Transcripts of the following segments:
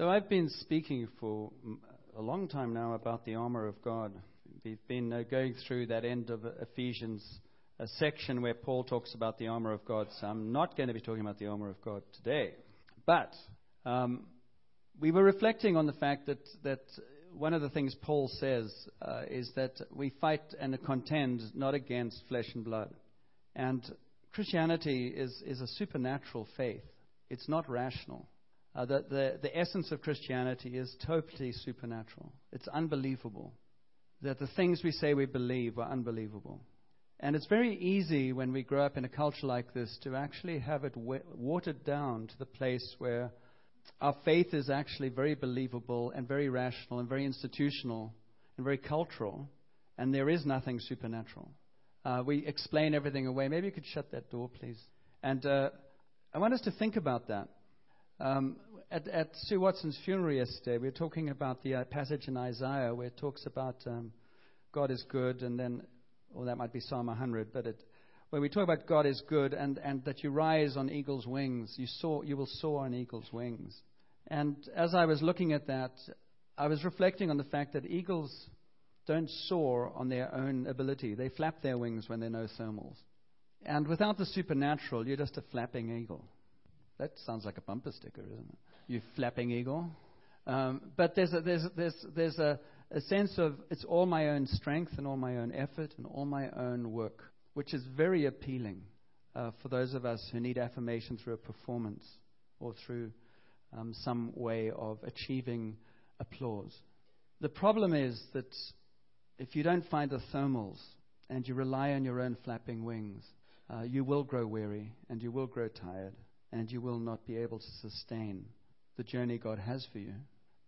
So I've been speaking for a long time now about the armor of God. We've been uh, going through that end of Ephesians a section where Paul talks about the armor of God. So I'm not going to be talking about the armor of God today. But um, we were reflecting on the fact that, that one of the things Paul says uh, is that we fight and contend not against flesh and blood. And Christianity is, is a supernatural faith, it's not rational. Uh, the, the, the essence of Christianity is totally supernatural. It's unbelievable. That the things we say we believe are unbelievable. And it's very easy when we grow up in a culture like this to actually have it watered down to the place where our faith is actually very believable and very rational and very institutional and very cultural, and there is nothing supernatural. Uh, we explain everything away. Maybe you could shut that door, please. And uh, I want us to think about that. Um, at, at, Sue Watson's funeral yesterday, we were talking about the uh, passage in Isaiah where it talks about um, God is good, and then or that might be Psalm 100, but it, where we talk about God is good and, and that you rise on eagle's wings. You, soar, you will soar on eagle's wings. And as I was looking at that, I was reflecting on the fact that eagles don't soar on their own ability. They flap their wings when there are no thermals. And without the supernatural, you're just a flapping eagle. That sounds like a bumper sticker, isn't it? You flapping eagle. Um, but there's a, there's, there's, there's a, a sense of it's all my own strength and all my own effort and all my own work, which is very appealing uh, for those of us who need affirmation through a performance or through um, some way of achieving applause. The problem is that if you don't find the thermals and you rely on your own flapping wings, uh, you will grow weary and you will grow tired and you will not be able to sustain the journey God has for you.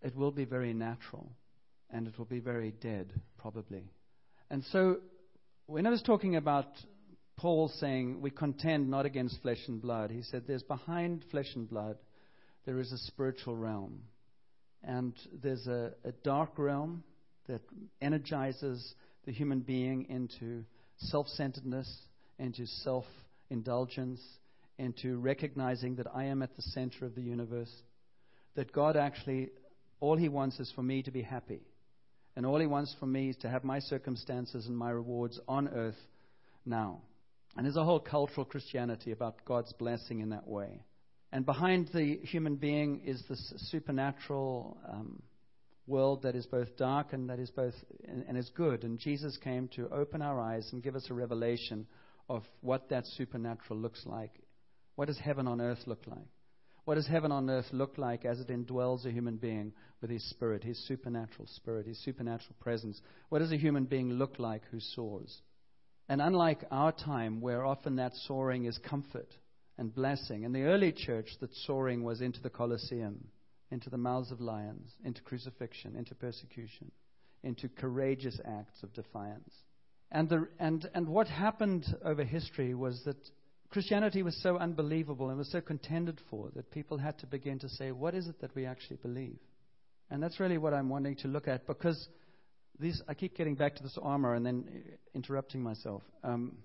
It will be very natural and it will be very dead, probably. And so, when I was talking about Paul saying we contend not against flesh and blood, he said there's behind flesh and blood, there is a spiritual realm. And there's a, a dark realm that energizes the human being into self centeredness, into self indulgence, into recognizing that I am at the center of the universe, that God actually, all He wants is for me to be happy. And all he wants for me is to have my circumstances and my rewards on earth now. And there's a whole cultural Christianity about God's blessing in that way. And behind the human being is this supernatural um, world that is both dark and that is both and, and is good. And Jesus came to open our eyes and give us a revelation of what that supernatural looks like. What does heaven on earth look like? What does heaven on earth look like as it indwells a human being with his spirit, his supernatural spirit, his supernatural presence? What does a human being look like who soars? And unlike our time, where often that soaring is comfort and blessing, in the early church, that soaring was into the Colosseum, into the mouths of lions, into crucifixion, into persecution, into courageous acts of defiance. And, the, and, and what happened over history was that Christianity was so unbelievable and was so contended for that people had to begin to say, what is it that we actually believe? And that's really what I'm wanting to look at because these, I keep getting back to this armor and then interrupting myself. Um,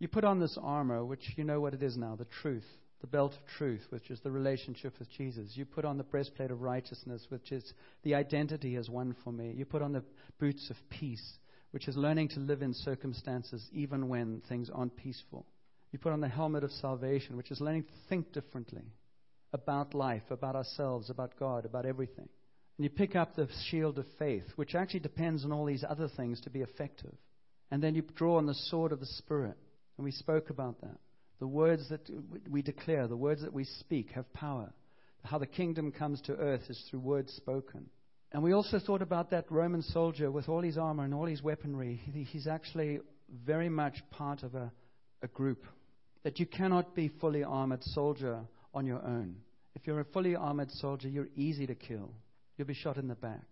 you put on this armor, which you know what it is now the truth, the belt of truth, which is the relationship with Jesus. You put on the breastplate of righteousness, which is the identity as one for me. You put on the boots of peace, which is learning to live in circumstances even when things aren't peaceful. You put on the helmet of salvation, which is learning to think differently about life, about ourselves, about God, about everything. And you pick up the shield of faith, which actually depends on all these other things to be effective. And then you draw on the sword of the Spirit. And we spoke about that. The words that we declare, the words that we speak have power. How the kingdom comes to earth is through words spoken. And we also thought about that Roman soldier with all his armor and all his weaponry. He's actually very much part of a, a group that you cannot be fully armored soldier on your own. If you're a fully armored soldier, you're easy to kill. You'll be shot in the back.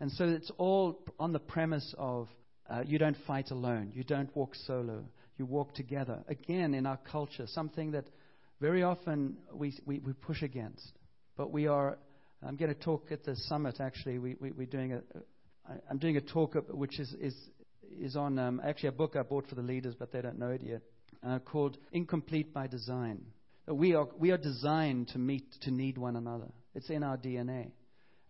And so it's all on the premise of uh, you don't fight alone. You don't walk solo. You walk together. Again, in our culture, something that very often we, we, we push against. But we are, I'm going to talk at the summit actually. We, we, we're doing a, I'm doing a talk which is, is, is on um, actually a book I bought for the leaders, but they don't know it yet uh, called Incomplete by Design. We are, we are designed to meet, to need one another. It's in our DNA.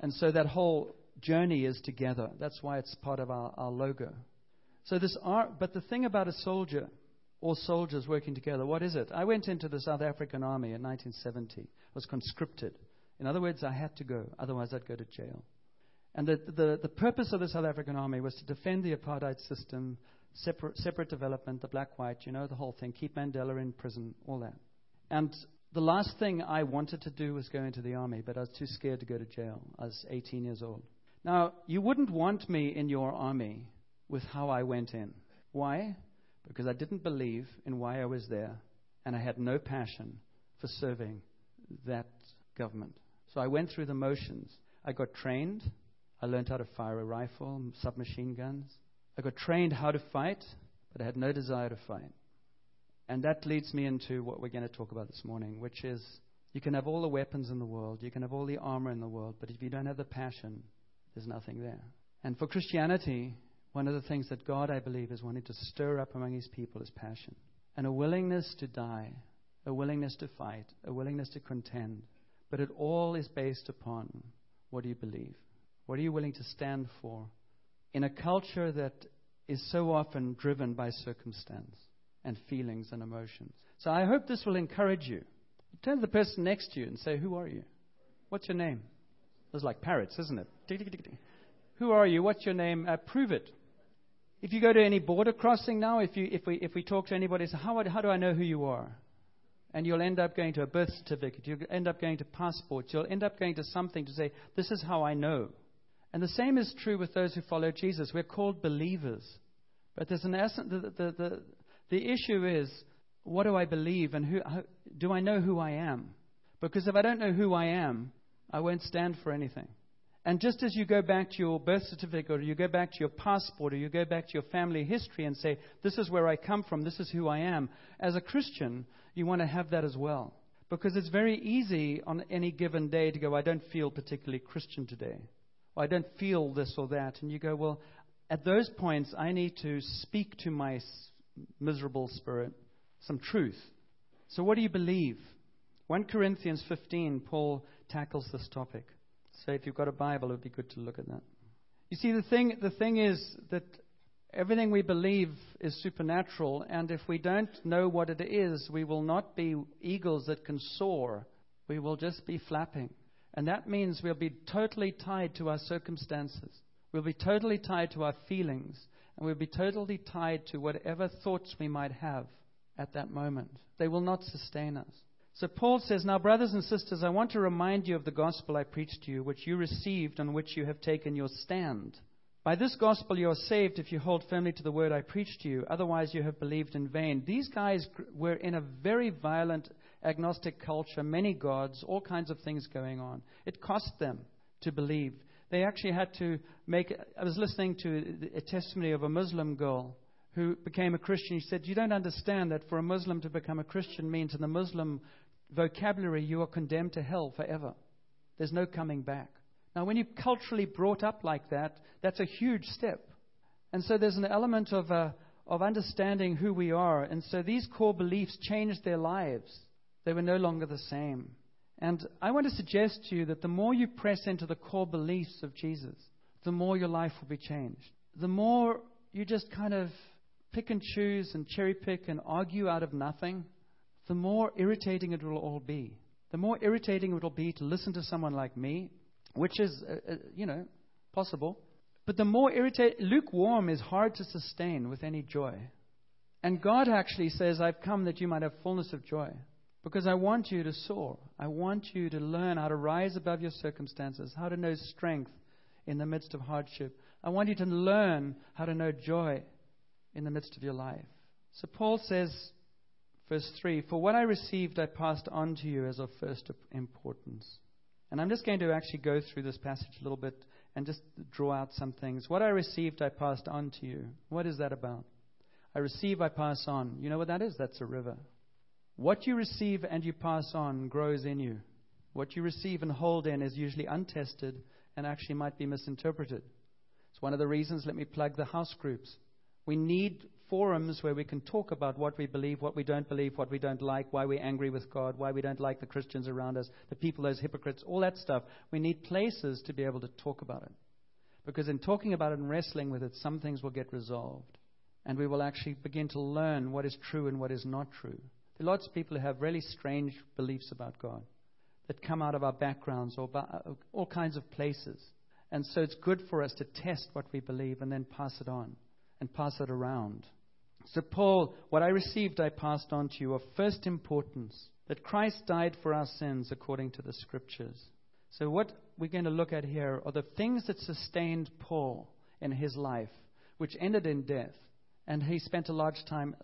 And so that whole journey is together. That's why it's part of our, our logo. So this art, but the thing about a soldier, or soldiers working together, what is it? I went into the South African Army in 1970, was conscripted. In other words, I had to go, otherwise I'd go to jail. And the, the, the purpose of the South African Army was to defend the apartheid system, separate, separate development, the black white, you know, the whole thing, keep Mandela in prison, all that. And the last thing I wanted to do was go into the army, but I was too scared to go to jail. I was 18 years old. Now, you wouldn't want me in your army with how I went in. Why? Because I didn't believe in why I was there, and I had no passion for serving that government. So I went through the motions. I got trained. I learned how to fire a rifle, submachine guns. I got trained how to fight, but I had no desire to fight. And that leads me into what we're going to talk about this morning, which is you can have all the weapons in the world, you can have all the armor in the world, but if you don't have the passion, there's nothing there. And for Christianity, one of the things that God, I believe, is wanting to stir up among his people is passion and a willingness to die, a willingness to fight, a willingness to contend. But it all is based upon what do you believe? What are you willing to stand for in a culture that is so often driven by circumstance? and feelings and emotions. So I hope this will encourage you. Turn to the person next to you and say, Who are you? What's your name? It's like parrots, isn't it? Who are you? What's your name? Uh, prove it. If you go to any border crossing now, if, you, if, we, if we talk to anybody, say, how, how do I know who you are? And you'll end up going to a birth certificate. You'll end up going to passports. You'll end up going to something to say, This is how I know. And the same is true with those who follow Jesus. We're called believers. But there's an essence, the, the, the, the issue is, what do I believe and who, do I know who I am? Because if I don't know who I am, I won't stand for anything. And just as you go back to your birth certificate or you go back to your passport or you go back to your family history and say, This is where I come from, this is who I am, as a Christian, you want to have that as well. Because it's very easy on any given day to go, I don't feel particularly Christian today. Or I don't feel this or that. And you go, Well, at those points, I need to speak to my miserable spirit, some truth. So, what do you believe? 1 Corinthians 15, Paul tackles this topic. So, if you've got a Bible, it would be good to look at that. You see, the thing, the thing is that everything we believe is supernatural, and if we don't know what it is, we will not be eagles that can soar. We will just be flapping. And that means we'll be totally tied to our circumstances. We'll be totally tied to our feelings and we'll be totally tied to whatever thoughts we might have at that moment. They will not sustain us. So Paul says, Now, brothers and sisters, I want to remind you of the gospel I preached to you, which you received, on which you have taken your stand. By this gospel you are saved if you hold firmly to the word I preached to you. Otherwise, you have believed in vain. These guys were in a very violent agnostic culture, many gods, all kinds of things going on. It cost them to believe. They actually had to make. I was listening to a testimony of a Muslim girl who became a Christian. She said, You don't understand that for a Muslim to become a Christian means in the Muslim vocabulary you are condemned to hell forever. There's no coming back. Now, when you're culturally brought up like that, that's a huge step. And so there's an element of, uh, of understanding who we are. And so these core beliefs changed their lives. They were no longer the same. And I want to suggest to you that the more you press into the core beliefs of Jesus, the more your life will be changed. The more you just kind of pick and choose and cherry pick and argue out of nothing, the more irritating it will all be. The more irritating it will be to listen to someone like me, which is, uh, uh, you know, possible. But the more irritating, lukewarm is hard to sustain with any joy. And God actually says, I've come that you might have fullness of joy. Because I want you to soar. I want you to learn how to rise above your circumstances, how to know strength in the midst of hardship. I want you to learn how to know joy in the midst of your life. So Paul says, verse 3 For what I received, I passed on to you as of first importance. And I'm just going to actually go through this passage a little bit and just draw out some things. What I received, I passed on to you. What is that about? I receive, I pass on. You know what that is? That's a river. What you receive and you pass on grows in you. What you receive and hold in is usually untested and actually might be misinterpreted. It's one of the reasons, let me plug the house groups. We need forums where we can talk about what we believe, what we don't believe, what we don't like, why we're angry with God, why we don't like the Christians around us, the people, those hypocrites, all that stuff. We need places to be able to talk about it. Because in talking about it and wrestling with it, some things will get resolved. And we will actually begin to learn what is true and what is not true. There are lots of people who have really strange beliefs about God that come out of our backgrounds or uh, all kinds of places. And so it's good for us to test what we believe and then pass it on and pass it around. So, Paul, what I received, I passed on to you of first importance that Christ died for our sins according to the Scriptures. So, what we're going to look at here are the things that sustained Paul in his life, which ended in death. And he spent a large time,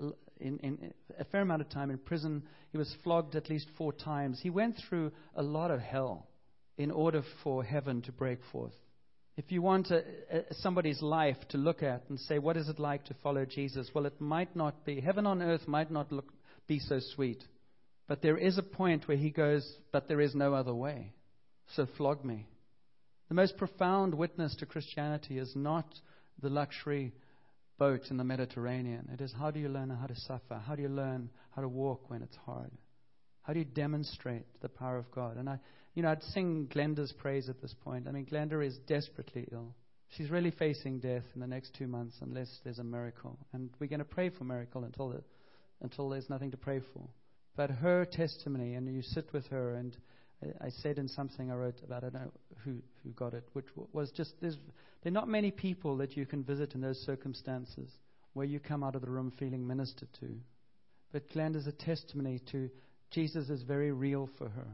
in, in, a fair amount of time in prison. He was flogged at least four times. He went through a lot of hell in order for heaven to break forth. If you want a, a, somebody's life to look at and say, what is it like to follow Jesus? Well, it might not be. Heaven on earth might not look, be so sweet. But there is a point where he goes, but there is no other way. So flog me. The most profound witness to Christianity is not the luxury boat in the Mediterranean. It is how do you learn how to suffer? How do you learn how to walk when it's hard? How do you demonstrate the power of God? And I, you know, I'd sing Glenda's praise at this point. I mean, Glenda is desperately ill. She's really facing death in the next two months unless there's a miracle. And we're going to pray for miracle until, the, until there's nothing to pray for. But her testimony, and you sit with her, and I, said in something I wrote about, I don't know who, who got it, which was just, there's, there are not many people that you can visit in those circumstances where you come out of the room feeling ministered to. But Glenda's a testimony to Jesus is very real for her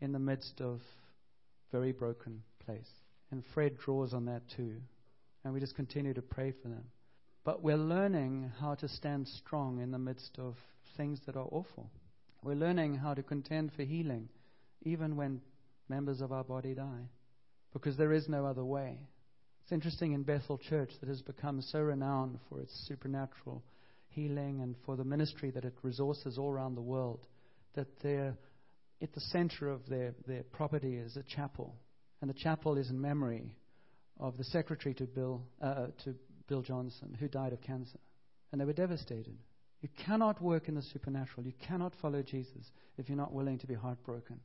in the midst of very broken place. And Fred draws on that too. And we just continue to pray for them. But we're learning how to stand strong in the midst of things that are awful. We're learning how to contend for healing, even when members of our body die, because there is no other way. It's interesting in Bethel Church that has become so renowned for its supernatural healing and for the ministry that it resources all around the world that there at the center of their, their property is a chapel. And the chapel is in memory of the secretary to Bill, uh, to Bill Johnson, who died of cancer. And they were devastated. You cannot work in the supernatural. You cannot follow Jesus if you're not willing to be heartbroken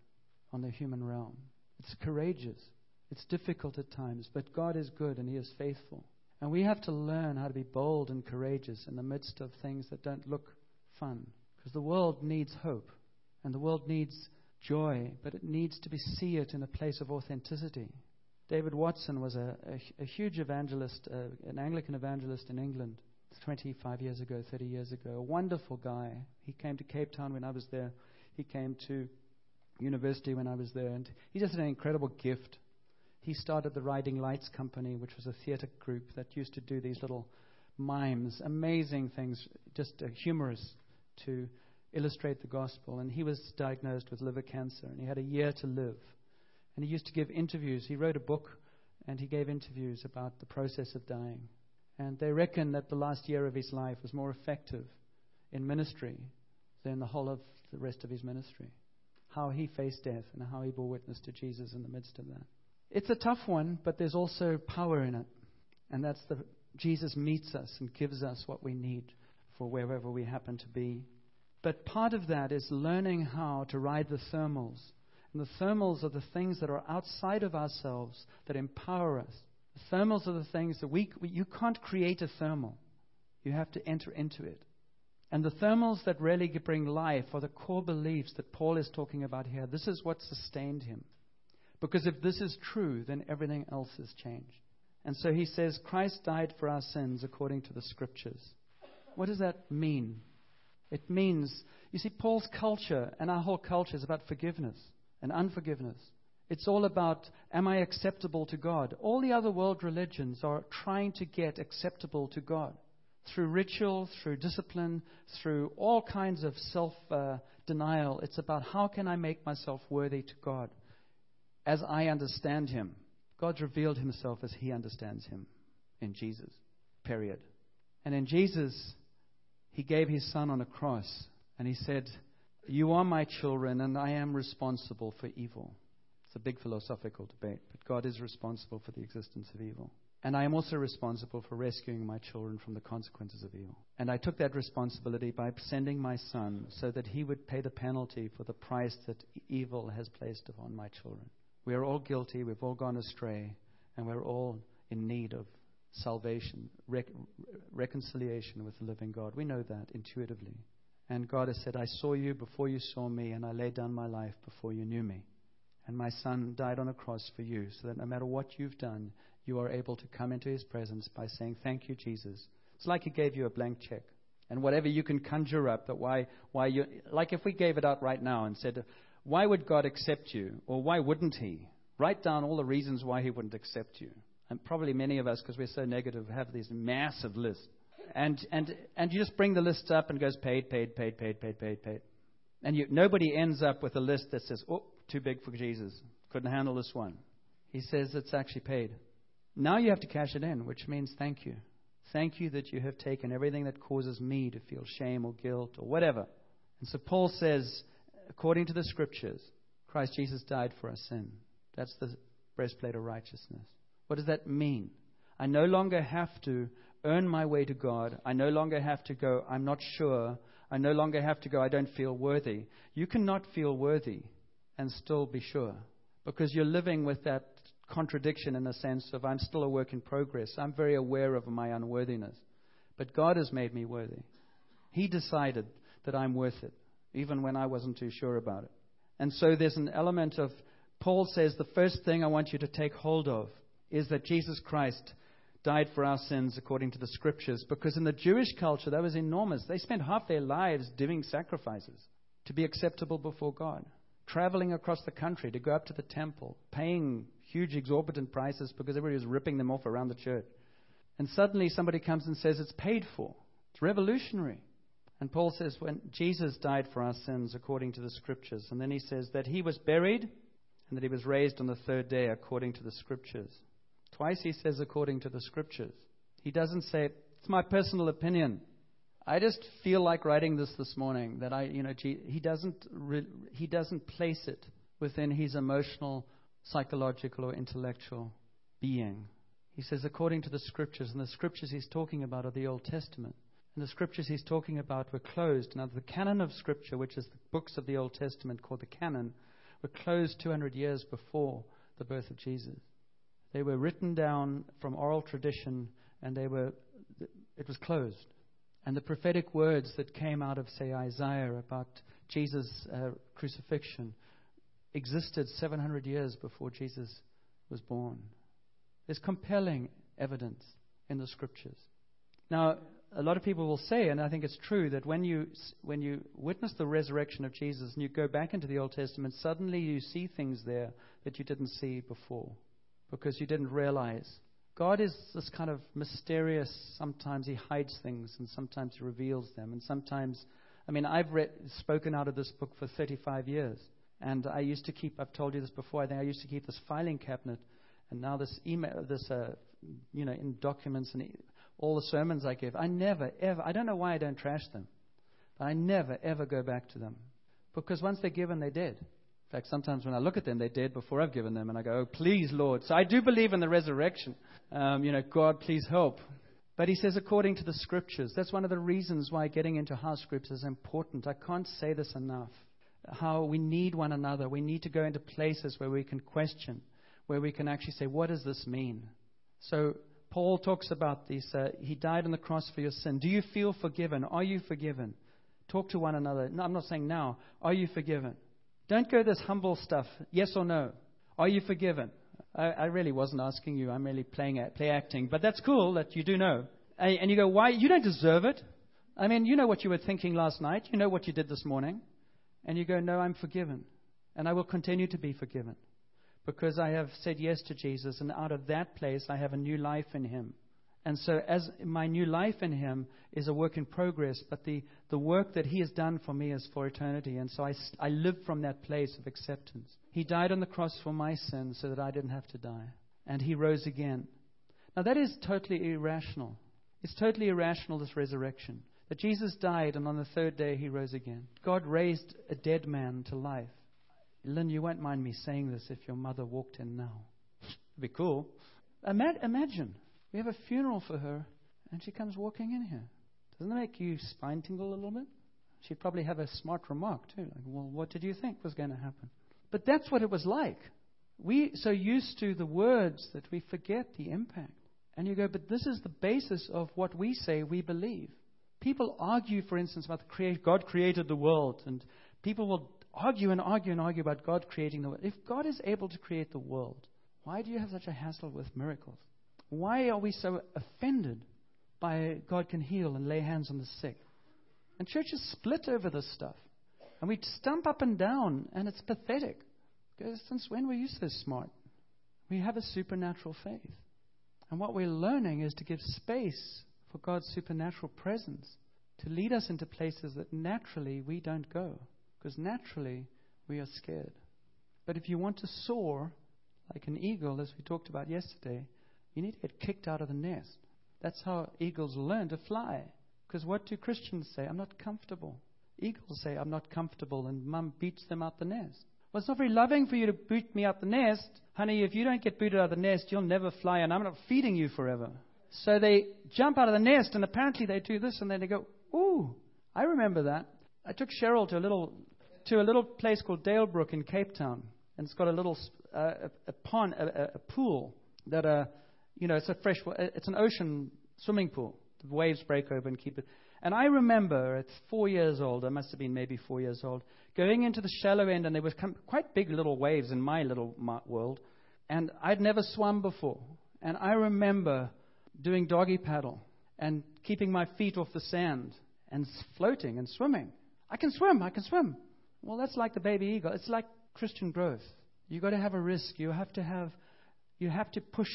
on the human realm. It's courageous. It's difficult at times, but God is good and He is faithful. And we have to learn how to be bold and courageous in the midst of things that don't look fun. Because the world needs hope, and the world needs joy, but it needs to be see it in a place of authenticity. David Watson was a, a, a huge evangelist, uh, an Anglican evangelist in England 25 years ago, 30 years ago. A wonderful guy. He came to Cape Town when I was there. He came to university when I was there, and he just had an incredible gift. He started the Riding Lights Company, which was a theater group that used to do these little mimes, amazing things, just uh, humorous to illustrate the gospel. And he was diagnosed with liver cancer, and he had a year to live. And he used to give interviews. He wrote a book, and he gave interviews about the process of dying. And they reckon that the last year of his life was more effective in ministry than the whole of the rest of his ministry. How he faced death and how he bore witness to Jesus in the midst of that. It's a tough one, but there's also power in it. And that's the Jesus meets us and gives us what we need for wherever we happen to be. But part of that is learning how to ride the thermals. And the thermals are the things that are outside of ourselves that empower us. The thermals are the things that we, you can't create a thermal. You have to enter into it. And the thermals that really bring life are the core beliefs that Paul is talking about here. This is what sustained him. Because if this is true, then everything else has changed. And so he says, Christ died for our sins according to the scriptures. What does that mean? It means, you see, Paul's culture and our whole culture is about forgiveness and unforgiveness. It's all about, am I acceptable to God? All the other world religions are trying to get acceptable to God through ritual, through discipline, through all kinds of self uh, denial. It's about how can I make myself worthy to God as I understand Him. God's revealed Himself as He understands Him in Jesus, period. And in Jesus, he gave his son on a cross and he said, You are my children and I am responsible for evil. It's a big philosophical debate, but God is responsible for the existence of evil. And I am also responsible for rescuing my children from the consequences of evil. And I took that responsibility by sending my son so that he would pay the penalty for the price that evil has placed upon my children. We are all guilty, we've all gone astray, and we're all in need of salvation, rec- reconciliation with the living God. We know that intuitively. And God has said, I saw you before you saw me, and I laid down my life before you knew me. And my son died on a cross for you, so that no matter what you've done, you are able to come into his presence by saying, Thank you, Jesus. It's like he gave you a blank check. And whatever you can conjure up, that why, why you, like if we gave it out right now and said, Why would God accept you? Or why wouldn't he? Write down all the reasons why he wouldn't accept you. And probably many of us, because we're so negative, have these massive lists. And, and, and you just bring the list up and goes paid, paid, paid, paid, paid, paid, paid. And you, nobody ends up with a list that says, oh, too big for Jesus. Couldn't handle this one. He says it's actually paid. Now you have to cash it in, which means thank you. Thank you that you have taken everything that causes me to feel shame or guilt or whatever. And so Paul says, according to the scriptures, Christ Jesus died for our sin. That's the breastplate of righteousness. What does that mean? I no longer have to earn my way to God. I no longer have to go, I'm not sure. I no longer have to go, I don't feel worthy. You cannot feel worthy and still be sure because you're living with that contradiction in the sense of I'm still a work in progress. I'm very aware of my unworthiness. But God has made me worthy. He decided that I'm worth it, even when I wasn't too sure about it. And so there's an element of, Paul says, the first thing I want you to take hold of is that Jesus Christ died for our sins according to the scriptures. Because in the Jewish culture, that was enormous. They spent half their lives doing sacrifices to be acceptable before God, traveling across the country to go up to the temple, paying huge exorbitant prices because everybody was ripping them off around the church. And suddenly somebody comes and says it's paid for. It's revolutionary. And Paul says when Jesus died for our sins according to the scriptures, and then he says that he was buried and that he was raised on the third day according to the scriptures. Twice he says, according to the scriptures. He doesn't say, it's my personal opinion. I just feel like writing this this morning that I, you know, he doesn't, re- he doesn't place it within his emotional, psychological, or intellectual being. He says, according to the scriptures, and the scriptures he's talking about are the Old Testament. And the scriptures he's talking about were closed. Now, the canon of scripture, which is the books of the Old Testament called the canon, were closed 200 years before the birth of Jesus. They were written down from oral tradition, and they were, it was closed. And the prophetic words that came out of, say, Isaiah about Jesus' uh, crucifixion existed 700 years before Jesus was born. There's compelling evidence in the scriptures. Now, a lot of people will say, and I think it's true, that when you, when you witness the resurrection of Jesus and you go back into the Old Testament, suddenly you see things there that you didn't see before because you didn't realize. God is this kind of mysterious. Sometimes He hides things, and sometimes He reveals them. And sometimes, I mean, I've read, spoken out of this book for 35 years. And I used to keep, I've told you this before, I think I used to keep this filing cabinet. And now this email, this, uh, you know, in documents and all the sermons I give, I never, ever, I don't know why I don't trash them, but I never, ever go back to them. Because once they're given, they're dead. In fact, sometimes when I look at them, they're dead before I've given them, and I go, Oh, please, Lord. So I do believe in the resurrection. Um, you know, God, please help. But he says, according to the scriptures. That's one of the reasons why getting into house groups is important. I can't say this enough. How we need one another. We need to go into places where we can question, where we can actually say, What does this mean? So Paul talks about this. Uh, he died on the cross for your sin. Do you feel forgiven? Are you forgiven? Talk to one another. No, I'm not saying now. Are you forgiven? Don't go this humble stuff. Yes or no? Are you forgiven? I, I really wasn't asking you. I'm really playing at, play acting. But that's cool that you do know. And, and you go, why? You don't deserve it. I mean, you know what you were thinking last night. You know what you did this morning. And you go, no, I'm forgiven. And I will continue to be forgiven. Because I have said yes to Jesus. And out of that place, I have a new life in Him. And so, as my new life in Him is a work in progress, but the, the work that He has done for me is for eternity. And so I, I live from that place of acceptance. He died on the cross for my sins so that I didn't have to die. And He rose again. Now, that is totally irrational. It's totally irrational, this resurrection. That Jesus died and on the third day He rose again. God raised a dead man to life. Lynn, you won't mind me saying this if your mother walked in now. It'd be cool. Imagine We have a funeral for her, and she comes walking in here. Doesn't that make you spine tingle a little bit? She'd probably have a smart remark, too. Like, well, what did you think was going to happen? But that's what it was like. We so used to the words that we forget the impact. And you go, but this is the basis of what we say we believe. People argue, for instance, about the create, God created the world, and people will argue and argue and argue about God creating the world. If God is able to create the world, why do you have such a hassle with miracles? Why are we so offended by God can heal and lay hands on the sick? And churches split over this stuff. And we stump up and down, and it's pathetic. Because since when were you so smart? We have a supernatural faith. And what we're learning is to give space for God's supernatural presence to lead us into places that naturally we don't go. Because naturally we are scared. But if you want to soar like an eagle, as we talked about yesterday, you need to get kicked out of the nest. That's how eagles learn to fly. Because what do Christians say? I'm not comfortable. Eagles say, I'm not comfortable, and mum beats them out the nest. Well, it's not very loving for you to boot me out the nest. Honey, if you don't get booted out of the nest, you'll never fly, and I'm not feeding you forever. So they jump out of the nest, and apparently they do this, and then they go, Ooh, I remember that. I took Cheryl to a little, to a little place called Dalebrook in Cape Town, and it's got a little uh, a, a pond, a, a pool that, uh, you know, it's a fresh, uh, it's an ocean swimming pool. The waves break over and keep it. And I remember at four years old, I must have been maybe four years old, going into the shallow end, and there were quite big little waves in my little world. And I'd never swum before. And I remember doing doggy paddle and keeping my feet off the sand and floating and swimming. I can swim, I can swim. Well, that's like the baby eagle. It's like Christian growth. You've got to have a risk. You have to have, you have to push.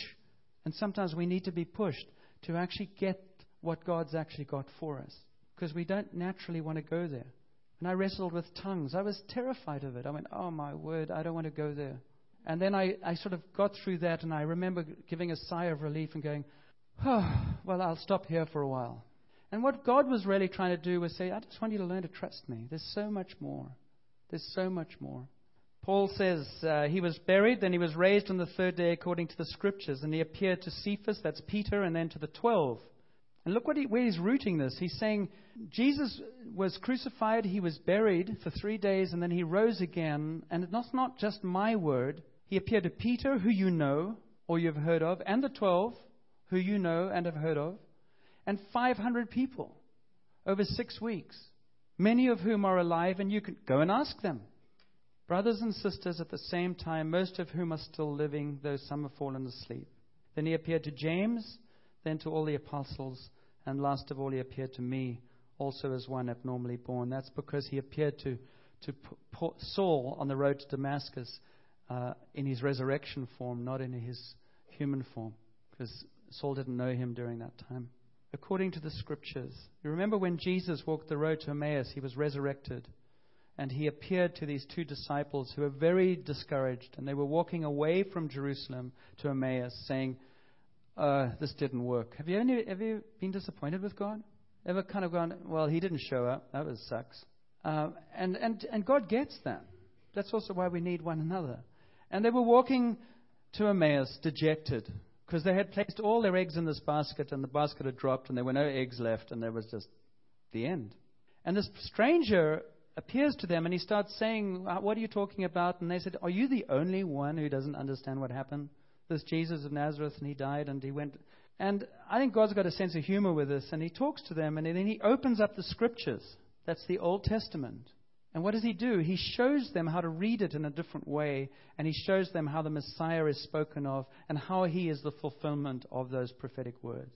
And sometimes we need to be pushed to actually get what God's actually got for us. Because we don't naturally want to go there. And I wrestled with tongues. I was terrified of it. I went, oh my word, I don't want to go there. And then I, I sort of got through that, and I remember giving a sigh of relief and going, oh, well, I'll stop here for a while. And what God was really trying to do was say, I just want you to learn to trust me. There's so much more. There's so much more. Paul says uh, he was buried, then he was raised on the third day according to the scriptures, and he appeared to Cephas, that's Peter, and then to the twelve. And look he, where he's rooting this. He's saying Jesus was crucified, he was buried for three days, and then he rose again. And it's not just my word. He appeared to Peter, who you know or you've heard of, and the twelve, who you know and have heard of, and 500 people over six weeks, many of whom are alive, and you can go and ask them. Brothers and sisters at the same time, most of whom are still living, though some have fallen asleep. Then he appeared to James then to all the apostles, and last of all, he appeared to me, also as one abnormally born. That's because he appeared to, to Saul on the road to Damascus uh, in his resurrection form, not in his human form, because Saul didn't know him during that time. According to the scriptures, you remember when Jesus walked the road to Emmaus, he was resurrected. And he appeared to these two disciples who were very discouraged, and they were walking away from Jerusalem to Emmaus, saying, uh, this didn't work. Have you, any, have you been disappointed with God? Ever kind of gone, well, he didn't show up. That was sucks. Uh, and, and, and God gets that. That's also why we need one another. And they were walking to Emmaus dejected because they had placed all their eggs in this basket and the basket had dropped and there were no eggs left and there was just the end. And this stranger appears to them and he starts saying, uh, What are you talking about? And they said, Are you the only one who doesn't understand what happened? this Jesus of Nazareth, and he died, and he went. And I think God's got a sense of humor with this, and he talks to them, and then he opens up the scriptures. That's the Old Testament. And what does he do? He shows them how to read it in a different way, and he shows them how the Messiah is spoken of, and how he is the fulfillment of those prophetic words.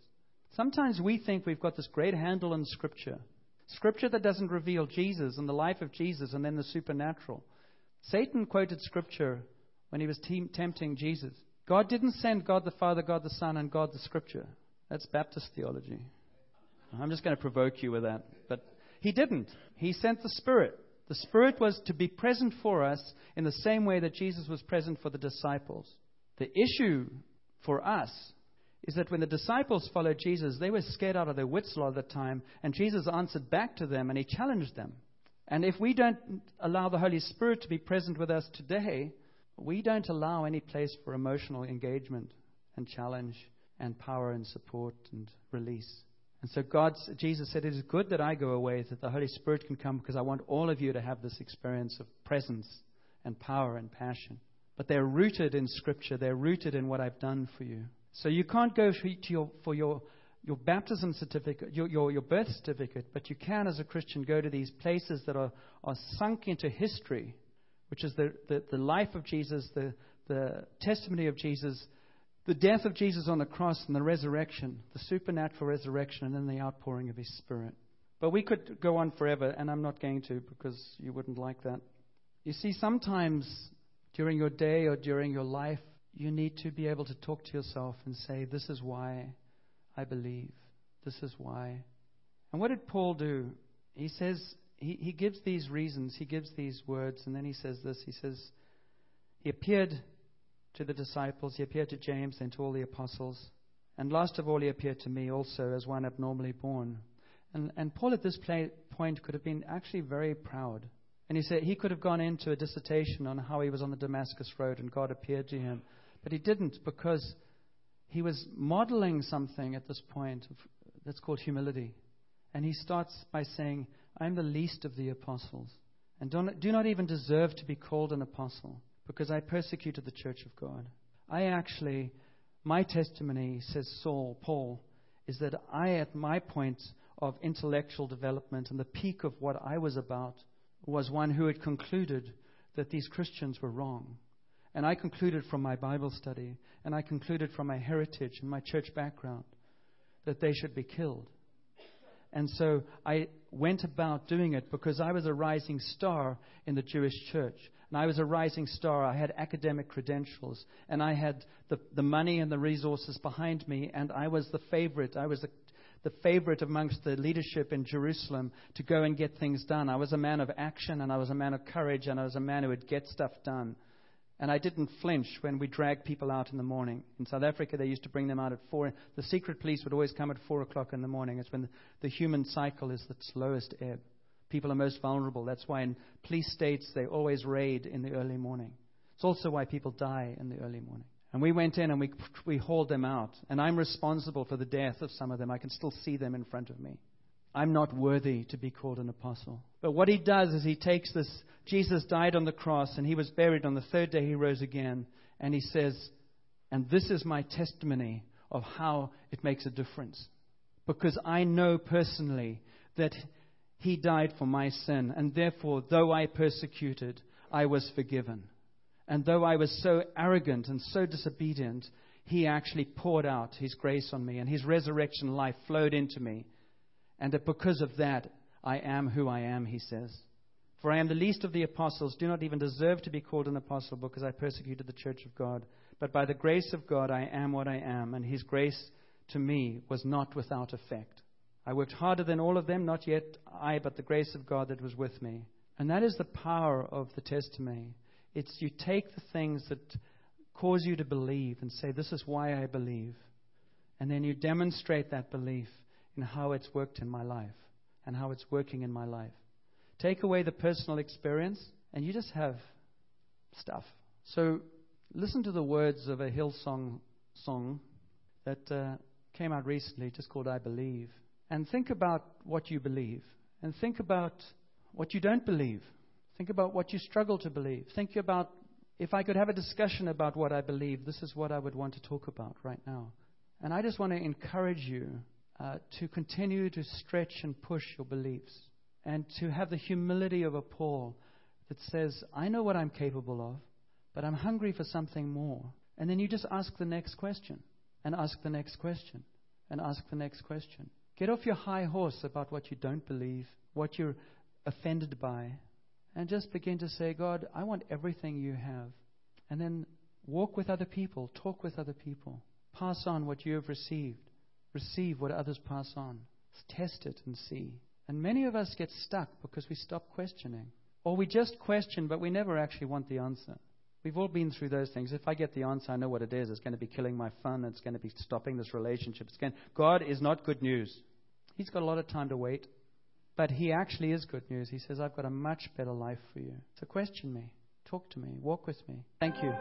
Sometimes we think we've got this great handle on Scripture. Scripture that doesn't reveal Jesus and the life of Jesus and then the supernatural. Satan quoted Scripture when he was te- tempting Jesus. God didn't send God the Father, God the Son, and God the Scripture. That's Baptist theology. I'm just going to provoke you with that. But He didn't. He sent the Spirit. The Spirit was to be present for us in the same way that Jesus was present for the disciples. The issue for us is that when the disciples followed Jesus, they were scared out of their wits a lot of the time, and Jesus answered back to them and He challenged them. And if we don't allow the Holy Spirit to be present with us today, we don't allow any place for emotional engagement and challenge and power and support and release. And so God, Jesus said, It is good that I go away, that the Holy Spirit can come, because I want all of you to have this experience of presence and power and passion. But they're rooted in Scripture. They're rooted in what I've done for you. So you can't go your, for your, your baptism certificate, your, your, your birth certificate, but you can, as a Christian, go to these places that are, are sunk into history, which is the, the, the life of Jesus, the, the testimony of Jesus, the death of Jesus on the cross, and the resurrection, the supernatural resurrection, and then the outpouring of His Spirit. But we could go on forever, and I'm not going to because you wouldn't like that. You see, sometimes during your day or during your life, you need to be able to talk to yourself and say, This is why I believe. This is why. And what did Paul do? He says, he, he gives these reasons, he gives these words, and then he says this. He says, He appeared to the disciples, he appeared to James, then to all the apostles. And last of all, he appeared to me also as one abnormally born. And, and Paul at this play, point could have been actually very proud. And he said he could have gone into a dissertation on how he was on the Damascus Road and God appeared to him. But he didn't because he was modeling something at this point that's called humility. And he starts by saying, I'm the least of the apostles and do not even deserve to be called an apostle because I persecuted the church of God. I actually, my testimony, says Saul, Paul, is that I, at my point of intellectual development and the peak of what I was about, was one who had concluded that these Christians were wrong. And I concluded from my Bible study, and I concluded from my heritage and my church background, that they should be killed. And so I went about doing it because I was a rising star in the Jewish church. And I was a rising star. I had academic credentials. And I had the, the money and the resources behind me. And I was the favorite. I was the the favorite amongst the leadership in Jerusalem to go and get things done. I was a man of action and I was a man of courage and I was a man who would get stuff done. And I didn't flinch when we dragged people out in the morning. In South Africa, they used to bring them out at four. The secret police would always come at four o'clock in the morning. It's when the, human cycle is its lowest ebb. People are most vulnerable. That's why in police states they always raid in the early morning. It's also why people die in the early morning. And we went in and we, we hauled them out. And I'm responsible for the death of some of them. I can still see them in front of me. I'm not worthy to be called an apostle. But what he does is he takes this Jesus died on the cross and he was buried. On the third day, he rose again. And he says, And this is my testimony of how it makes a difference. Because I know personally that he died for my sin. And therefore, though I persecuted, I was forgiven. And though I was so arrogant and so disobedient, he actually poured out his grace on me, and his resurrection life flowed into me. And that because of that, I am who I am, he says. For I am the least of the apostles, do not even deserve to be called an apostle because I persecuted the church of God. But by the grace of God, I am what I am, and his grace to me was not without effect. I worked harder than all of them, not yet I, but the grace of God that was with me. And that is the power of the testimony. It's you take the things that cause you to believe and say, This is why I believe. And then you demonstrate that belief in how it's worked in my life and how it's working in my life. Take away the personal experience, and you just have stuff. So listen to the words of a Hillsong song that uh, came out recently, just called I Believe. And think about what you believe. And think about what you don't believe. Think about what you struggle to believe. Think about if I could have a discussion about what I believe, this is what I would want to talk about right now. And I just want to encourage you uh, to continue to stretch and push your beliefs and to have the humility of a Paul that says, I know what I'm capable of, but I'm hungry for something more. And then you just ask the next question, and ask the next question, and ask the next question. Get off your high horse about what you don't believe, what you're offended by, and just begin to say, God, I want everything you have. And then walk with other people, talk with other people, pass on what you have received, receive what others pass on, test it and see. And many of us get stuck because we stop questioning. Or we just question, but we never actually want the answer. We've all been through those things. If I get the answer, I know what it is. It's going to be killing my fun. It's going to be stopping this relationship. It's going, God is not good news. He's got a lot of time to wait. But he actually is good news. He says, I've got a much better life for you. So question me, talk to me, walk with me. Thank you.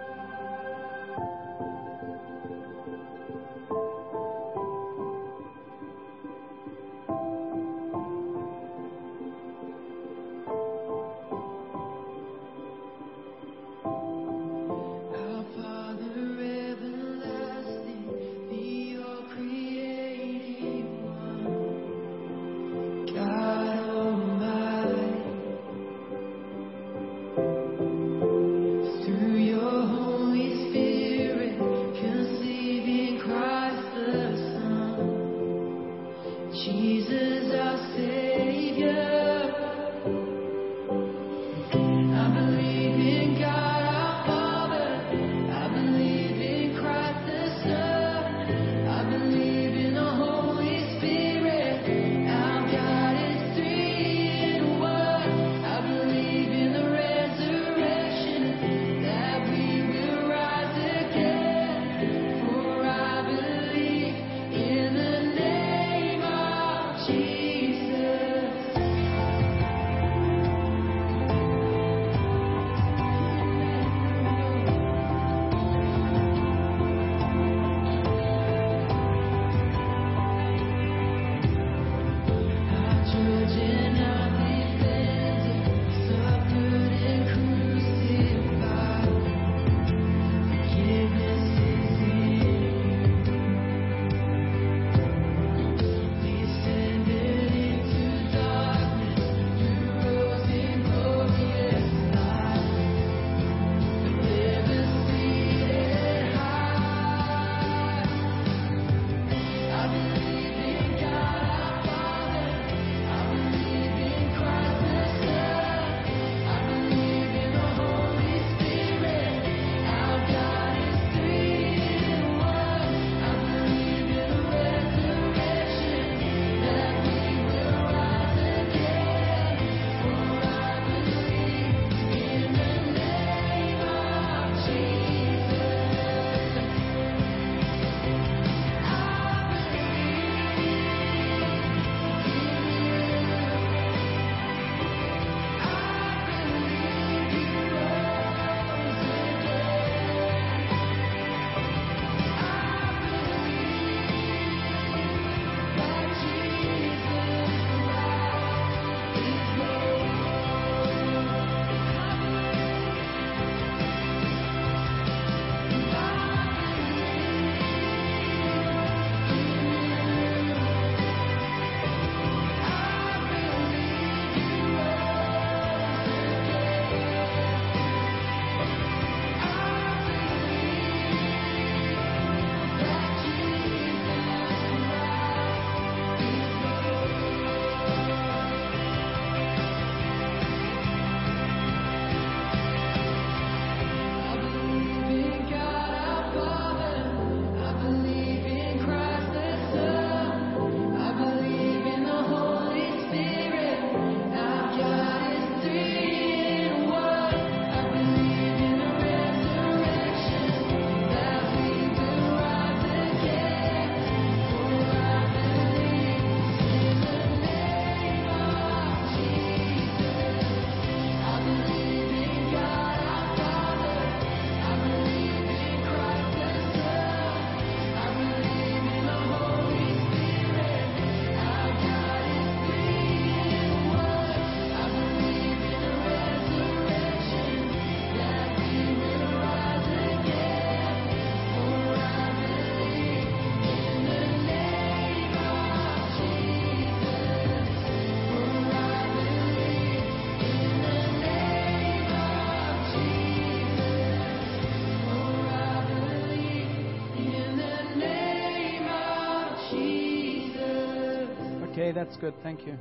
That's good. Thank you.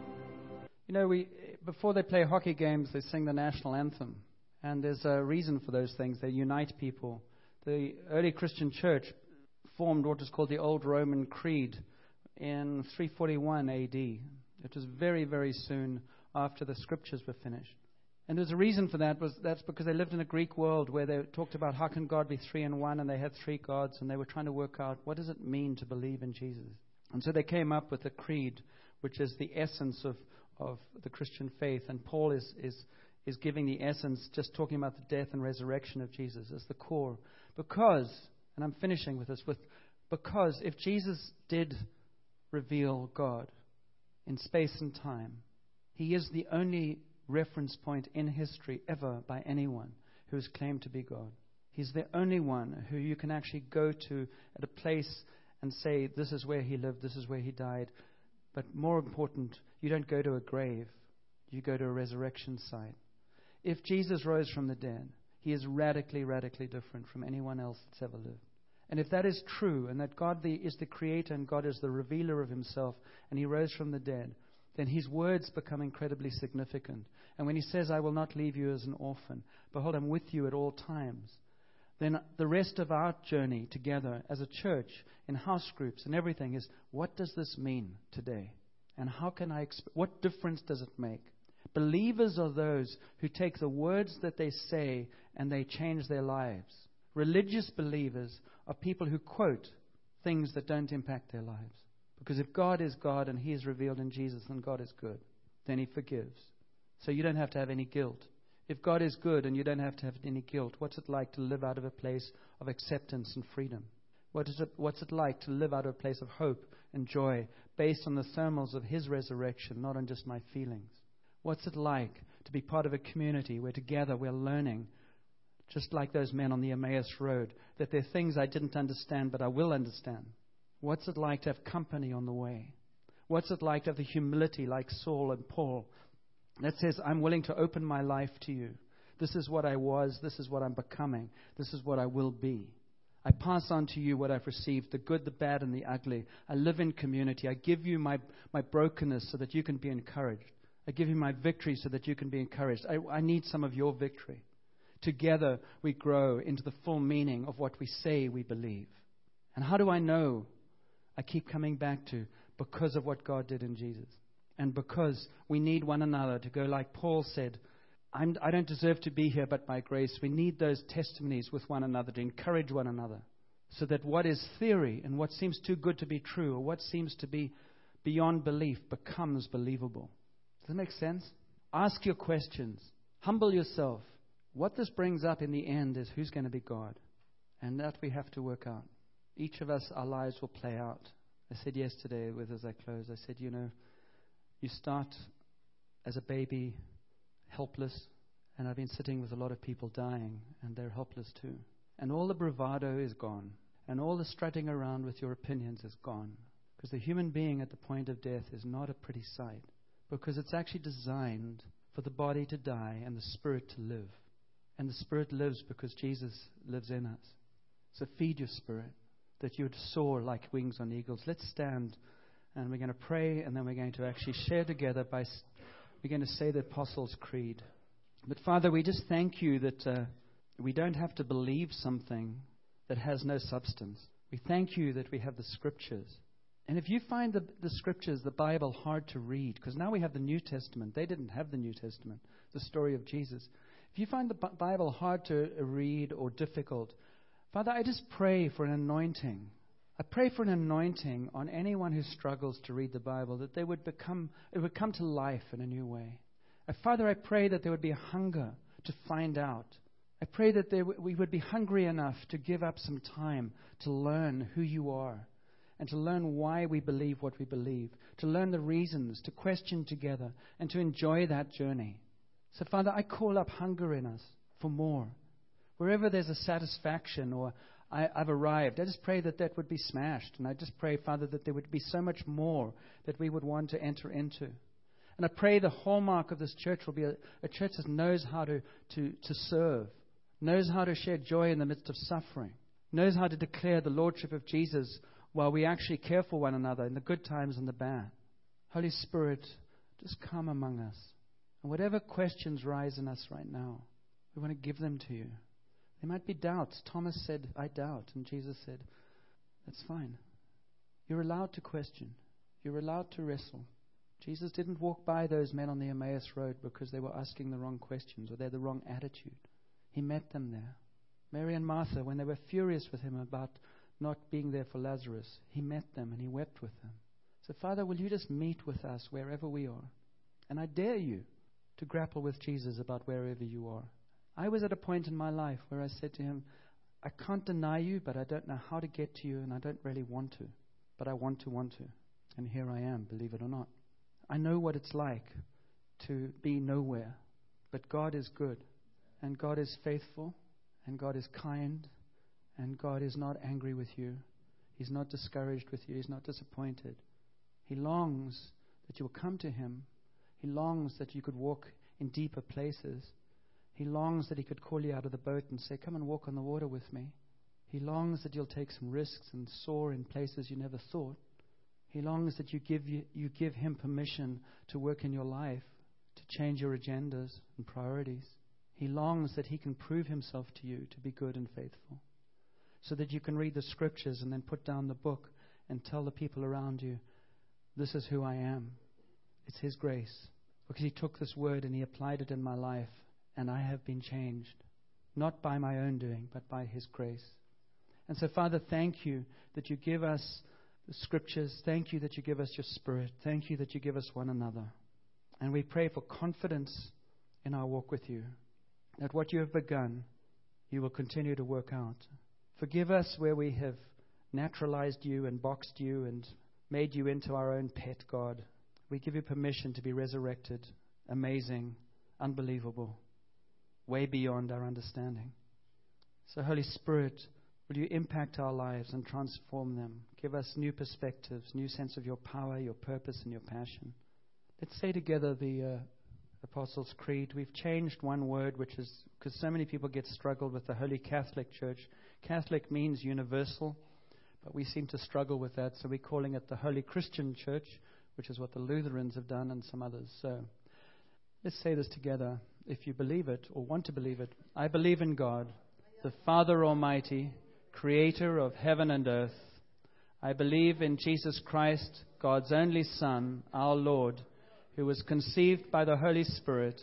You know, we before they play hockey games, they sing the national anthem, and there's a reason for those things. They unite people. The early Christian church formed what is called the Old Roman Creed in 341 AD. It was very, very soon after the scriptures were finished. And there's a reason for that. Was that's because they lived in a Greek world where they talked about how can God be three in one, and they had three gods, and they were trying to work out what does it mean to believe in Jesus. And so they came up with a creed, which is the essence of, of the Christian faith. And Paul is, is, is giving the essence, just talking about the death and resurrection of Jesus as the core. Because, and I'm finishing with this, with because if Jesus did reveal God in space and time, he is the only reference point in history ever by anyone who has claimed to be God. He's the only one who you can actually go to at a place and say, This is where he lived, this is where he died. But more important, you don't go to a grave, you go to a resurrection site. If Jesus rose from the dead, he is radically, radically different from anyone else that's ever lived. And if that is true, and that God the, is the creator and God is the revealer of himself, and he rose from the dead, then his words become incredibly significant. And when he says, I will not leave you as an orphan, behold, I'm with you at all times, then the rest of our journey together as a church, in house groups and everything, is what does this mean today? And how can I, exp- what difference does it make? Believers are those who take the words that they say and they change their lives. Religious believers are people who quote things that don't impact their lives. Because if God is God and He is revealed in Jesus, then God is good. Then He forgives. So you don't have to have any guilt. If God is good and you don't have to have any guilt, what's it like to live out of a place of acceptance and freedom? What is it, what's it like to live out of a place of hope and joy based on the thermals of His resurrection, not on just my feelings? What's it like to be part of a community where together we're learning, just like those men on the Emmaus Road, that there are things I didn't understand but I will understand? What's it like to have company on the way? What's it like to have the humility like Saul and Paul that says, I'm willing to open my life to you? This is what I was. This is what I'm becoming. This is what I will be. I pass on to you what I've received the good, the bad, and the ugly. I live in community. I give you my, my brokenness so that you can be encouraged. I give you my victory so that you can be encouraged. I, I need some of your victory. Together, we grow into the full meaning of what we say we believe. And how do I know I keep coming back to because of what God did in Jesus. And because we need one another to go, like Paul said, I'm, I do not deserve to be here but by grace. We need those testimonies with one another to encourage one another. So that what is theory and what seems too good to be true or what seems to be beyond belief becomes believable. Does that make sense? Ask your questions. Humble yourself. What this brings up in the end is who's going to be God. And that we have to work out each of us, our lives will play out. I said yesterday, with as I closed, I said, you know, you start as a baby, helpless, and I've been sitting with a lot of people dying, and they're helpless too. And all the bravado is gone, and all the strutting around with your opinions is gone. Because the human being at the point of death is not a pretty sight, because it's actually designed for the body to die and the spirit to live. And the spirit lives because Jesus lives in us. So feed your spirit that you would soar like wings on eagles. Let's stand and we're going to pray and then we're going to actually share together by we're going to say the Apostles' Creed. But Father, we just thank you that uh, we don't have to believe something that has no substance. We thank you that we have the Scriptures. And if you find the, the Scriptures, the Bible, hard to read, because now we have the New Testament, they didn't have the New Testament, the story of Jesus. If you find the Bible hard to read or difficult, Father, I just pray for an anointing. I pray for an anointing on anyone who struggles to read the Bible, that they would become, it would come to life in a new way. And Father, I pray that there would be a hunger to find out. I pray that we would be hungry enough to give up some time to learn who you are and to learn why we believe what we believe, to learn the reasons, to question together, and to enjoy that journey. So, Father, I call up hunger in us for more. Wherever there's a satisfaction or I, have arrived, I just pray that that would be smashed. And I just pray, Father, that there would be so much more that we would want to enter into. And I pray the hallmark of this church will be a, a church that knows how to, to, to serve, knows how to share joy in the midst of suffering, knows how to declare the Lordship of Jesus while we actually care for one another in the good times and the bad. Holy Spirit, just come among us. And whatever questions rise in us right now, we want to give them to you. There might be doubts. Thomas said, I doubt. And Jesus said, That's fine. You're allowed to question, you're allowed to wrestle. Jesus didn't walk by those men on the Emmaus Road because they were asking the wrong questions or they had the wrong attitude. He met them there. Mary and Martha, when they were furious with him about not being there for Lazarus, he met them and he wept with them. So, Father, will you just meet with us wherever we are? And I dare you to grapple with Jesus about wherever you are. I was at a point in my life where I said to him, I can't deny you, but I don't know how to get to you, and I don't really want to. But I want to, want to. And here I am, believe it or not. I know what it's like to be nowhere. But God is good, and God is faithful, and God is kind, and God is not angry with you. He's not discouraged with you. He's not disappointed. He longs that you will come to Him. He longs that you could walk in deeper places. He longs that He could call you out of the boat and say, Come and walk on the water with me. He longs that you'll take some risks and soar in places you never thought. He longs that you give, you, you give Him permission to work in your life, to change your agendas and priorities. He longs that He can prove Himself to you to be good and faithful, so that you can read the scriptures and then put down the book and tell the people around you, This is who I am. It's His grace. Because He took this word and He applied it in my life, and I have been changed, not by my own doing, but by His grace. And so, Father, thank you that you give us the scriptures. Thank you that you give us your spirit. Thank you that you give us one another. And we pray for confidence in our walk with you, that what you have begun, you will continue to work out. Forgive us where we have naturalized you and boxed you and made you into our own pet God. We give you permission to be resurrected, amazing, unbelievable, way beyond our understanding. So, Holy Spirit, will you impact our lives and transform them? Give us new perspectives, new sense of your power, your purpose, and your passion. Let's say together the uh, Apostles' Creed. We've changed one word, which is because so many people get struggled with the Holy Catholic Church. Catholic means universal, but we seem to struggle with that, so we're calling it the Holy Christian Church which is what the Lutherans have done and some others. So let's say this together if you believe it or want to believe it. I believe in God, the Father Almighty, creator of heaven and earth. I believe in Jesus Christ, God's only Son, our Lord, who was conceived by the Holy Spirit,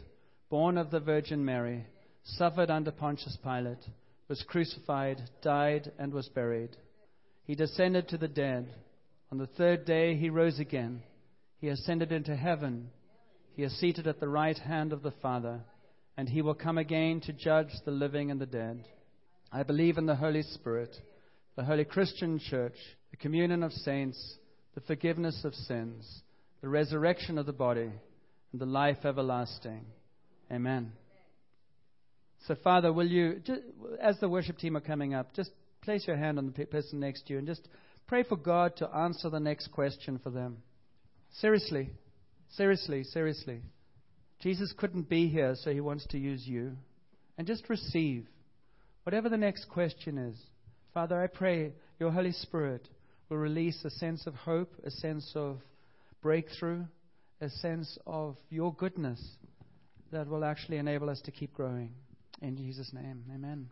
born of the Virgin Mary, suffered under Pontius Pilate, was crucified, died, and was buried. He descended to the dead. On the third day he rose again. He ascended into heaven. He is seated at the right hand of the Father, and he will come again to judge the living and the dead. I believe in the Holy Spirit, the holy Christian church, the communion of saints, the forgiveness of sins, the resurrection of the body, and the life everlasting. Amen. So, Father, will you, as the worship team are coming up, just place your hand on the person next to you and just pray for God to answer the next question for them. Seriously. Seriously, seriously. Jesus couldn't be here, so he wants to use you. And just receive whatever the next question is. Father, I pray your Holy Spirit will release a sense of hope, a sense of breakthrough, a sense of your goodness that will actually enable us to keep growing. In Jesus' name, amen.